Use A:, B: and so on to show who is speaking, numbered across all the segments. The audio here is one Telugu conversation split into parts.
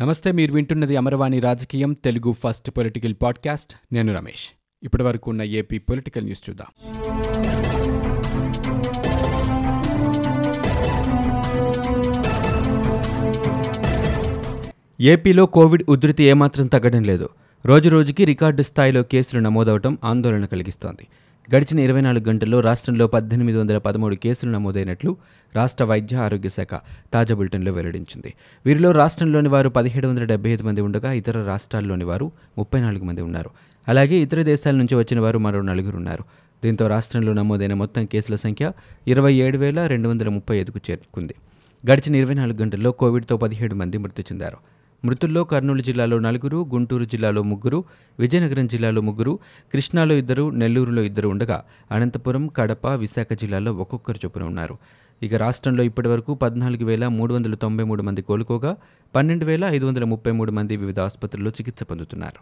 A: నమస్తే మీరు వింటున్నది అమరవాణి రాజకీయం తెలుగు ఫస్ట్ పొలిటికల్ పాడ్కాస్ట్. నేను రమేష్. ఇప్పటి వరకు ఉన్న ఏపీ పొలిటికల్ న్యూస్ చూద్దాం.
B: ఏపీలో కోవిడ్ ఉధృతి ఏమాత్రం తగ్గడం లేదు. రోజురోజుకి రికార్డు స్థాయిలో కేసులు నమోదవటం ఆందోళన కలిగిస్తోంది. గడిచిన ఇరవై నాలుగు గంటల్లో రాష్ట్రంలో పద్దెనిమిది వందల పదమూడు కేసులు నమోదైనట్లు రాష్ట్ర వైద్య ఆరోగ్య శాఖ తాజా బులెటిన్లో వెల్లడించింది. వీరిలో రాష్ట్రంలోని వారు పదిహేడు వందల డెబ్బై ఐదు మంది ఉండగా ఇతర రాష్ట్రాల్లోని వారు ముప్పై నాలుగు మంది ఉన్నారు. అలాగే ఇతర దేశాల నుంచి వచ్చిన వారు మరో నలుగురు ఉన్నారు. దీంతో రాష్ట్రంలో నమోదైన మొత్తం కేసుల సంఖ్య ఇరవై ఏడు వేల రెండు వందల ముప్పై ఐదుకు చేరుకుంది. గడిచిన ఇరవై నాలుగు గంటల్లో కోవిడ్తో పదిహేడు మంది మృతి చెందారు. మృతుల్లో కర్నూలు జిల్లాలో నలుగురు గుంటూరు జిల్లాలో ముగ్గురు విజయనగరం జిల్లాలో ముగ్గురు కృష్ణాలో ఇద్దరు నెల్లూరులో ఇద్దరు ఉండగా అనంతపురం కడప విశాఖ జిల్లాలో ఒక్కొక్కరు చొప్పున ఉన్నారు. ఇక రాష్ట్రంలో ఇప్పటివరకు పద్నాలుగు వేల మూడు వందల తొంభై మూడు మంది కోలుకోగా పన్నెండు వేల ఐదు వందల ముప్పై మూడు మంది వివిధ ఆసుపత్రుల్లో చికిత్స పొందుతున్నారు.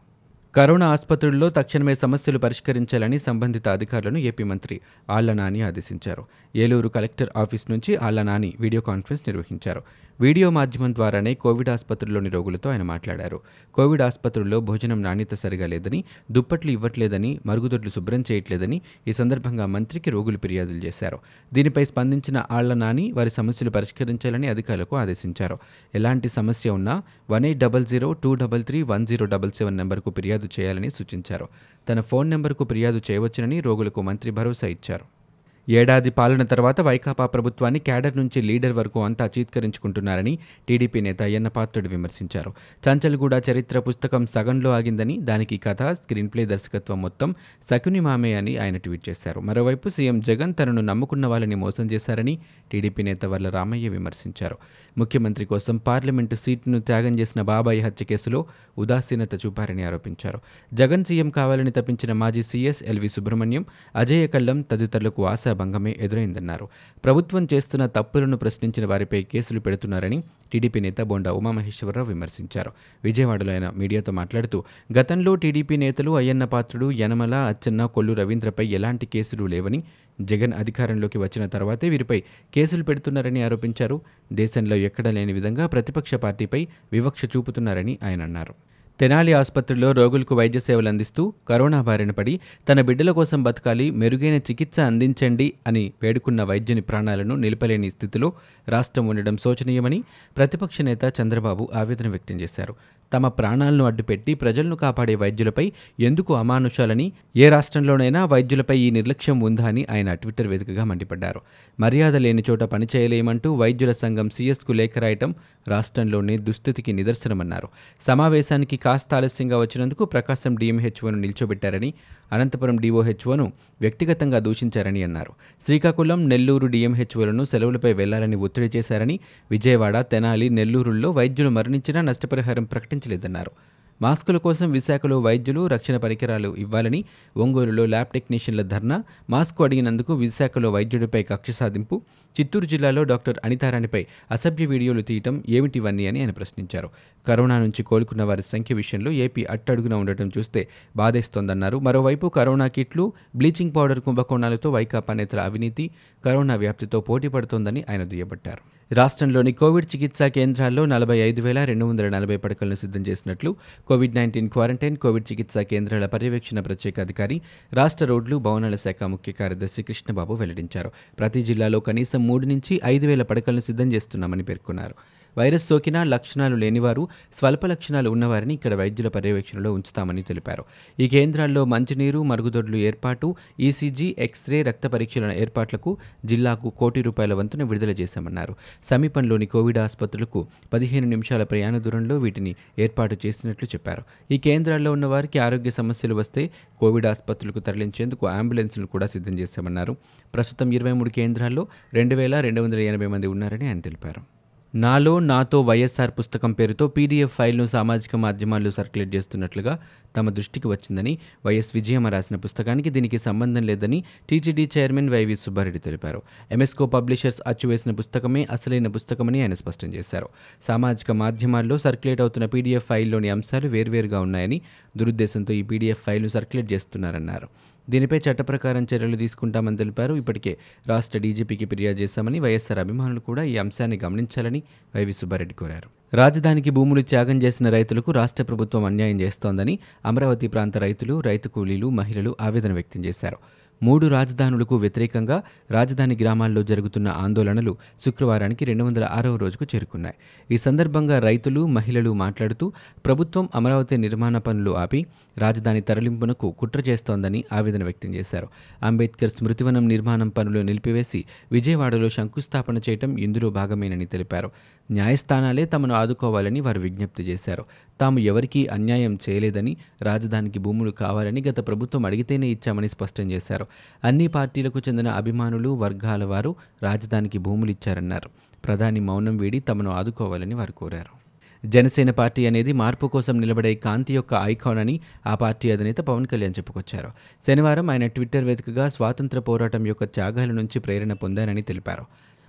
B: కరోనా ఆసుపత్రుల్లో తక్షణమే సమస్యలు పరిష్కరించాలని సంబంధిత అధికారులను ఏపీ మంత్రి ఆళ్ళ నాని ఆదేశించారు. ఏలూరు కలెక్టర్ ఆఫీస్ నుంచి ఆళ్ళ నాని వీడియో కాన్ఫరెన్స్ నిర్వహించారు. వీడియో మాధ్యమం ద్వారానే కోవిడ్ ఆసుపత్రుల్లోని రోగులతో ఆయన మాట్లాడారు. కోవిడ్ ఆసుపత్రుల్లో భోజనం నాణ్యత సరిగా లేదని దుప్పట్లు ఇవ్వట్లేదని మరుగుదొడ్లు శుభ్రం చేయట్లేదని ఈ సందర్భంగా మంత్రికి రోగులు ఫిర్యాదులు చేశారు. దీనిపై స్పందించిన ఆళ్ళ నాని వారి సమస్యలు పరిష్కరించాలని అధికారులకు ఆదేశించారు. ఎలాంటి సమస్య ఉన్నా one eight double zero two double three one zero double seven నెంబర్కు ఫిర్యాదు చేయాలని సూచించారు. తన ఫోన్ నెంబర్కు ఫిర్యాదు చేయవచ్చునని రోగులకు మంత్రి భరోసా ఇచ్చారు. ఏడాది పాలన తర్వాత వైకాపా ప్రభుత్వాన్ని క్యాడర్ నుంచి లీడర్ వరకు అంతా చీత్కరించుకుంటున్నారని టీడీపీ నేత అయ్యన్న పాత్రుడు విమర్శించారు. చంచల్గూడ చరిత్ర పుస్తకం సగంలో ఆగిందని దానికి కథ స్క్రీన్ ప్లే దర్శకత్వం మొత్తం సకుని మామే అని ఆయన ట్వీట్ చేశారు. మరోవైపు సీఎం జగన్ తనను నమ్ముకున్న వాళ్ళని మోసం చేశారని టీడీపీ నేత వల్ల రామయ్య విమర్శించారు. ముఖ్యమంత్రి కోసం పార్లమెంటు సీటును త్యాగం చేసిన బాబాయి హత్య కేసులో ఉదాసీనత చూపారని ఆరోపించారు. జగన్ సీఎం కావాలని తప్పించిన మాజీ సీఎస్ ఎల్వి సుబ్రహ్మణ్యం అజయ కల్లం తదితరులకు భంగమే ఎదురైందన్నారు. ప్రభుత్వం చేస్తున్న తప్పులను ప్రశ్నించిన వారిపై కేసులు పెడుతున్నారని టీడీపీ నేత బొండా ఉమామహేశ్వరరావు విమర్శించారు. విజయవాడలో ఆయన మీడియాతో మాట్లాడుతూ గతంలో టీడీపీ నేతలు అయ్యన్న పాత్రుడు యనమల అచ్చెన్న కొల్లు రవీంద్రపై ఎలాంటి కేసులు లేవని జగన్ అధికారంలోకి వచ్చిన తర్వాతే వీరిపై కేసులు పెడుతున్నారని ఆరోపించారు. దేశంలో ఎక్కడా లేని విధంగా ప్రతిపక్ష పార్టీపై వివక్ష చూపుతున్నారని ఆయన అన్నారు. తెనాలి ఆసుపత్రిలో రోగులకు వైద్య సేవలు అందిస్తూ కరోనా బారిన పడి తన బిడ్డల కోసం బతకాలి మెరుగైన చికిత్స అందించండి అని వేడుకున్న వైద్యుని ప్రాణాలను నిలపలేని స్థితిలో రాష్ట్రం ఉండడం శోచనీయమని ప్రతిపక్ష నేత చంద్రబాబు ఆవేదన వ్యక్తం చేశారు. తమ ప్రాణాలను అడ్డుపెట్టి ప్రజలను కాపాడే వైద్యులపై ఎందుకు అమానుషాలని ఏ రాష్ట్రంలోనైనా వైద్యులపై ఈ నిర్లక్ష్యం ఉందా అని ఆయన ట్విట్టర్ వేదికగా మండిపడ్డారు. మర్యాద లేని చోట పనిచేయలేమంటూ వైద్యుల సంఘం సీఎస్కు లేఖ రాయటం రాష్ట్రంలోనే దుస్థితికి నిదర్శనమన్నారు. సమావేశానికి కాస్త ఆలస్యంగా వచ్చినందుకు ప్రకాశం డీఎంహెచ్ఓను నిల్చోబెట్టారని అనంతపురం డీఓహెచ్ఓను వ్యక్తిగతంగా దూషించారని అన్నారు. శ్రీకాకుళం నెల్లూరు డీఎంహెచ్ఓలను సెలవులపై వెళ్ళాలని ఒత్తిడి చేశారని విజయవాడ తెనాలి నెల్లూరుల్లో వైద్యులు మరణించినా నష్టపరిహారం ప్రకటించలేదన్నారు మాస్కుల కోసం విశాఖలో వైద్యులు రక్షణ పరికరాలు ఇవ్వాలని ఒంగోలులో ల్యాబ్ టెక్నీషియన్ల ధర్నా మాస్కు అడిగినందుకు విశాఖలో వైద్యుడిపై కక్ష సాధింపు చిత్తూరు జిల్లాలో డాక్టర్ అనితారాణిపై అసభ్య వీడియోలు తీయటం ఏమిటివన్నీ అని ఆయన ప్రశ్నించారు. కరోనా నుంచి కోలుకున్న వారి సంఖ్య విషయంలో ఏపీ అట్టడుగున ఉండటం చూస్తే బాధేస్తోందన్నారు. మరోవైపు కరోనా కిట్లు బ్లీచింగ్ పౌడర్ కుంభకోణాలతో వైకాపా నేతల అవినీతి కరోనా వ్యాప్తితో పోటీ పడుతోందని ఆయన దుయ్యబట్టారు. రాష్ట్రంలోని కోవిడ్ చికిత్సా కేంద్రాల్లో నలభై ఐదు వేల రెండు వందల నలభై పడకలను సిద్ధం చేసినట్లు కోవిడ్ నైన్టీన్ క్వారంటైన్ కోవిడ్ చికిత్సా కేంద్రాల పర్యవేక్షణ ప్రత్యేక అధికారి రాష్ట్ర రోడ్లు భవనాల శాఖ ముఖ్య కార్యదర్శి కృష్ణబాబు వెల్లడించారు. ప్రతి జిల్లాలో కనీసం మూడు నుంచి ఐదు వేల పడకలను సిద్ధం చేస్తున్నామని పేర్కొన్నారు. వైరస్ సోకినా లక్షణాలు లేనివారు స్వల్ప లక్షణాలు ఉన్నవారిని ఇక్కడ వైద్యుల పర్యవేక్షణలో ఉంచుతామని తెలిపారు. ఈ కేంద్రాల్లో మంచినీరు మరుగుదొడ్లు ఏర్పాటు ఈసీజీ ఎక్స్రే రక్త పరీక్షల ఏర్పాట్లకు జిల్లాకు కోటి రూపాయల వంతున విడుదల చేశామన్నారు. సమీపంలోని కోవిడ్ ఆసుపత్రులకు పదిహేను నిమిషాల ప్రయాణ దూరంలో వీటిని ఏర్పాటు చేసినట్లు చెప్పారు. ఈ కేంద్రాల్లో ఉన్న వారికి ఆరోగ్య సమస్యలు వస్తే కోవిడ్ ఆసుపత్రులకు తరలించేందుకు అంబులెన్స్లను కూడా సిద్ధం చేశామన్నారు. ప్రస్తుతం ఇరవై మూడు కేంద్రాల్లో రెండు వేల రెండు వందల ఎనభై మంది ఉన్నారని ఆయన తెలిపారు. నాలో నాతో వైఎస్ఆర్ పుస్తకం పేరుతో పీడీఎఫ్ ఫైల్ను సామాజిక మాధ్యమాల్లో సర్క్యులేట్ చేస్తున్నట్లుగా తమ దృష్టికి వచ్చిందని వైఎస్ విజయమ్మ రాసిన పుస్తకానికి దీనికి సంబంధం లేదని టీటీడీ చైర్మన్ వైవి సుబ్బారెడ్డి తెలిపారు. ఎంఎస్కో పబ్లిషర్స్ అచ్చువేసిన పుస్తకమే అసలైన పుస్తకమని ఆయన స్పష్టం చేశారు. సామాజిక మాధ్యమాల్లో సర్క్యులేట్ అవుతున్న పీడీఎఫ్ ఫైల్లోని అంశాలు వేర్వేరుగా ఉన్నాయని దురుద్దేశంతో ఈ పీడీఎఫ్ ఫైల్ను సర్క్యులేట్ చేస్తున్నారన్నారు. దీనిపై చట్ట ప్రకారం చర్యలు తీసుకుంటామని తెలిపారు. ఇప్పటికే రాష్ట్ర డీజీపీకి ఫిర్యాదు చేశామని వైఎస్ఆర్ అభిమానులు కూడా ఈ అంశాన్ని గమనించాలని వైవి సుబ్బారెడ్డి కోరారు. రాజధానికి భూములు త్యాగం చేసిన రైతులకు రాష్ట్ర ప్రభుత్వం అన్యాయం చేస్తోందని అమరావతి ప్రాంత రైతులు రైతు కూలీలు మహిళలు ఆవేదన వ్యక్తం చేశారు. మూడు రాజధానులకు వ్యతిరేకంగా రాజధాని గ్రామాల్లో జరుగుతున్న ఆందోళనలు శుక్రవారానికి రెండు వందల ఆరవ రోజుకు చేరుకున్నాయి. ఈ సందర్భంగా రైతులు మహిళలు మాట్లాడుతూ ప్రభుత్వం అమరావతి నిర్మాణ పనులు ఆపి రాజధాని తరలింపునకు కుట్ర చేస్తోందని ఆవేదన వ్యక్తం చేశారు. అంబేద్కర్ స్మృతివనం నిర్మాణం పనులు నిలిపివేసి విజయవాడలో శంకుస్థాపన చేయటం ఇందులో భాగమేనని తెలిపారు. న్యాయస్థానాలే తమను ఆదుకోవాలని వారు విజ్ఞప్తి చేశారు. తాము ఎవరికీ అన్యాయం చేయలేదని రాజధానికి భూములు కావాలని గత ప్రభుత్వం అడిగితేనే ఇచ్చామని స్పష్టం చేశారు. అన్ని పార్టీలకు చెందిన అభిమానులు వర్గాల వారు రాజధానికి భూములు ఇచ్చారన్నారు. ప్రధాని మౌనం వీడి తమను ఆదుకోవాలని వారు కోరారు. జనసేన పార్టీ అనేది మార్పు కోసం నిలబడే కాంతి యొక్క ఐకాన్ అని ఆ పార్టీ అధినేత పవన్ కళ్యాణ్ చెప్పుకొచ్చారు. శనివారం ఆయన ట్విట్టర్ వేదికగా స్వాతంత్ర పోరాటం యొక్క త్యాగాల నుంచి ప్రేరణ పొందానని తెలిపారు.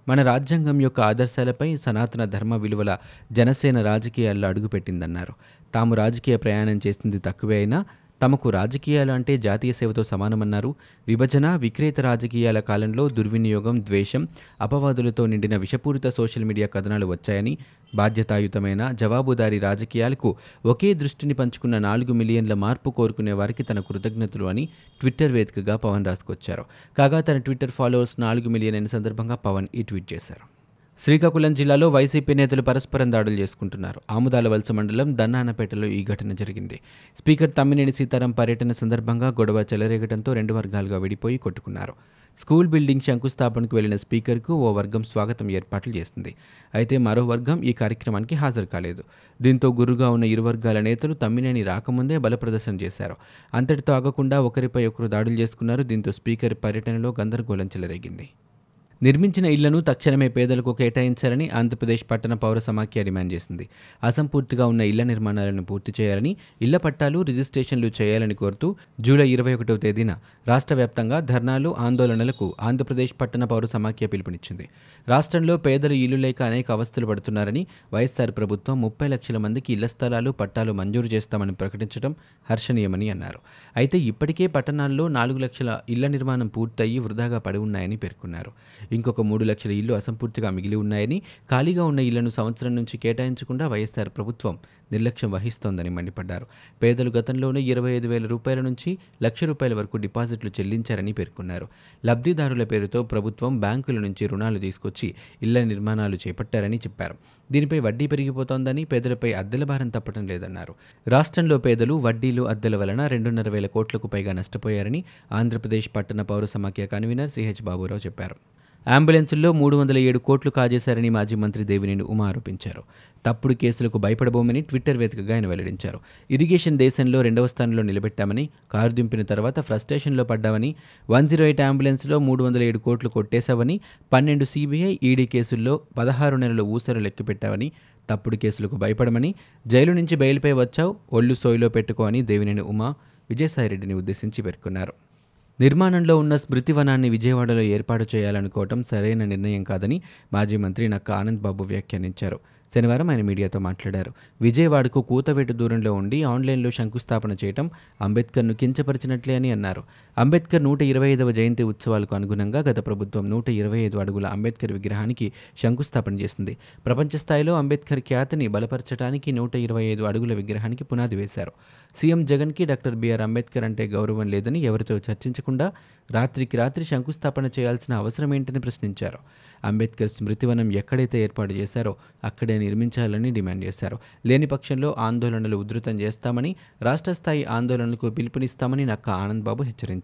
B: మన రాజ్యాంగం యొక్క ఆదర్శాలపై సనాతన ధర్మ విలువల జనసేన రాజకీయాల్లో అడుగుపెట్టిందన్నారు. తాము రాజకీయ ప్రయాణం చేసింది తక్కువే అయినా తమకు రాజకీయాలు అంటే జాతీయ సేవతో సమానమన్నారు. విభజన విక్రేత రాజకీయాల కాలంలో దుర్వినియోగం ద్వేషం అపవాదులతో నిండిన విషపూరిత సోషల్ మీడియా కథనాలు వచ్చాయని బాధ్యతాయుతమైన జవాబుదారీ రాజకీయాలకు ఒకే దృష్టిని పంచుకున్న నాలుగు మిలియన్ల మార్పు కోరుకునే వారికి తన కృతజ్ఞతలు అని ట్విట్టర్ వేదికగా పవన్ రాసుకొచ్చారు కాగా తన ట్విట్టర్ ఫాలోవర్స్ నాలుగు మిలియన్ అయిన సందర్భంగా పవన్ ఈ ట్వీట్ చేశారు. శ్రీకాకుళం జిల్లాలో వైసీపీ నేతలు పరస్పరం దాడులు చేసుకుంటున్నారు. ఆముదాల వలస మండలం దన్నానపేటలో ఈ ఘటన జరిగింది. స్పీకర్ తమ్మినేని సీతారాం పర్యటన సందర్భంగా గొడవ చెలరేగడంతో రెండు వర్గాలుగా విడిపోయి కొట్టుకున్నారు. స్కూల్ బిల్డింగ్ శంకుస్థాపనకు వెళ్ళిన స్పీకర్కు ఓ వర్గం స్వాగతం ఏర్పాట్లు చేసింది. అయితే మరో వర్గం ఈ కార్యక్రమానికి హాజరు కాలేదు. దీంతో గురుగా ఉన్న ఇరు వర్గాల నేతలు తమ్మినేని రాకముందే బలప్రదర్శన చేశారు. అంతటితో ఆగకుండా ఒకరిపై ఒకరు దాడులు చేసుకున్నారు. దీంతో స్పీకర్ పర్యటనలో గందరగోళం చెలరేగింది. నిర్మించిన ఇళ్ళను తక్షణమే పేదలకు కేటాయించాలని ఆంధ్రప్రదేశ్ పట్టణ పౌర సమాఖ్య డిమాండ్ చేసింది. అసంపూర్తిగా ఉన్న ఇళ్ళ నిర్మాణాలను పూర్తి చేయాలని ఇళ్ళ పట్టాలు రిజిస్ట్రేషన్లు చేయాలని కోరుతూ జూలై ఇరవై ఒకటవ తేదీన రాష్ట్ర వ్యాప్తంగా ధర్నాలు ఆందోళనలకు ఆంధ్రప్రదేశ్ పట్టణ పౌర సమాఖ్య పిలుపునిచ్చింది. రాష్ట్రంలో పేదలు ఇల్లు లేక అనేక అవస్థలు పడుతున్నారని వైఎస్ఆర్ ప్రభుత్వం ముప్పై లక్షల మందికి ఇళ్ళ స్థలాలు పట్టాలు మంజూరు చేస్తామని ప్రకటించడం హర్షణీయమని అన్నారు. అయితే ఇప్పటికే పట్టణాల్లో నాలుగు లక్షల ఇళ్ళ నిర్మాణం పూర్తయి వృధాగా పడి ఉన్నాయని పేర్కొన్నారు. ఇంకొక మూడు లక్షల ఇళ్ళు అసంపూర్తిగా మిగిలి ఉన్నాయని ఖాళీగా ఉన్న ఇళ్ళను సంవత్సరం నుంచి కేటాయించకుండా వైఎస్ఆర్ ప్రభుత్వం నిర్లక్ష్యం వహిస్తోందని మండిపడ్డారు. పేదలు గతంలోనే ఇరవై ఐదు వేల రూపాయల నుంచి లక్ష రూపాయల వరకు డిపాజిట్లు చెల్లించారని పేర్కొన్నారు. లబ్ధిదారుల పేరుతో ప్రభుత్వం బ్యాంకుల నుంచి రుణాలు తీసుకొచ్చి ఇళ్ళ నిర్మాణాలు చేపట్టారని చెప్పారు. దీనిపై వడ్డీ పెరిగిపోతోందని పేదలపై అద్దెల భారం తప్పడం లేదన్నారు. రాష్ట్రంలో పేదలు వడ్డీలు అద్దెల వలన రెండున్నర వేల కోట్లకు పైగా నష్టపోయారని ఆంధ్రప్రదేశ్ పట్టణ పౌర సమాఖ్య కన్వీనర్ సిహెచ్ బాబురావు చెప్పారు. అంబులెన్సుల్లో మూడు వందల ఏడు కోట్లు కాజేశారని మాజీ మంత్రి దేవినేని ఉమా ఆరోపించారు. తప్పుడు కేసులకు భయపడబోమని ట్విట్టర్ వేదికగా ఆయన వెల్లడించారు. ఇరిగేషన్ దేశంలో రెండవ స్థానంలో నిలబెట్టామని కారు దింపిన తర్వాత ఫ్రస్ట్రేషన్లో పడ్డామని వన్ జీరో ఎయిట్ అంబులెన్స్లో మూడు వందల ఏడు కోట్లు కొట్టేశావని పన్నెండు సీబీఐ ఈడీ కేసుల్లో పదహారు నెలల ఊసరు లెక్కపెట్టావని తప్పుడు కేసులకు భయపడమని జైలు నుంచి బయలుపై వచ్చావు ఒళ్ళు సోయిలో పెట్టుకో అని దేవినేని ఉమా విజయసాయిరెడ్డిని ఉద్దేశించి పేర్కొన్నారు. నిర్మాణంలో ఉన్న స్మృతివనాన్ని విజయవాడలో ఏర్పాటు చేయాలనుకోవటం సరైన నిర్ణయం కాదని మాజీ మంత్రి నక్క ఆనంద్ బాబు వ్యాఖ్యానించారు. శనివారం ఆయన మీడియాతో మాట్లాడారు. విజయవాడకు కూతవేటు దూరంలో ఉండి ఆన్లైన్లో శంకుస్థాపన చేయటం అంబేద్కర్ను కించపరిచినట్లే అని అన్నారు. అంబేద్కర్ నూట ఇరవై ఐదవ జయంతి ఉత్సవాలకు అనుగుణంగా గత ప్రభుత్వం నూట ఇరవై ఐదు అడుగుల అంబేద్కర్ విగ్రహానికి శంకుస్థాపన చేసింది. ప్రపంచ స్థాయిలో అంబేద్కర్ ఖ్యాతిని బలపరచడానికి నూట ఇరవై ఐదు అడుగుల విగ్రహానికి పునాది వేశారు. సీఎం జగన్కి డాక్టర్ బిఆర్ అంబేద్కర్ అంటే గౌరవం లేదని ఎవరితో చర్చించకుండా రాత్రికి రాత్రి శంకుస్థాపన చేయాల్సిన అవసరం ఏంటని ప్రశ్నించారు. అంబేద్కర్ స్మృతివనం ఎక్కడైతే ఏర్పాటు చేశారో అక్కడే నిర్మించాలని డిమాండ్ చేశారు. లేని పక్షంలో ఆందోళనలు ఉధృతం చేస్తామని రాష్ట్ర స్థాయి ఆందోళనలకు పిలుపునిస్తామని నక్క ఆనంద్ బాబు హెచ్చరించారు.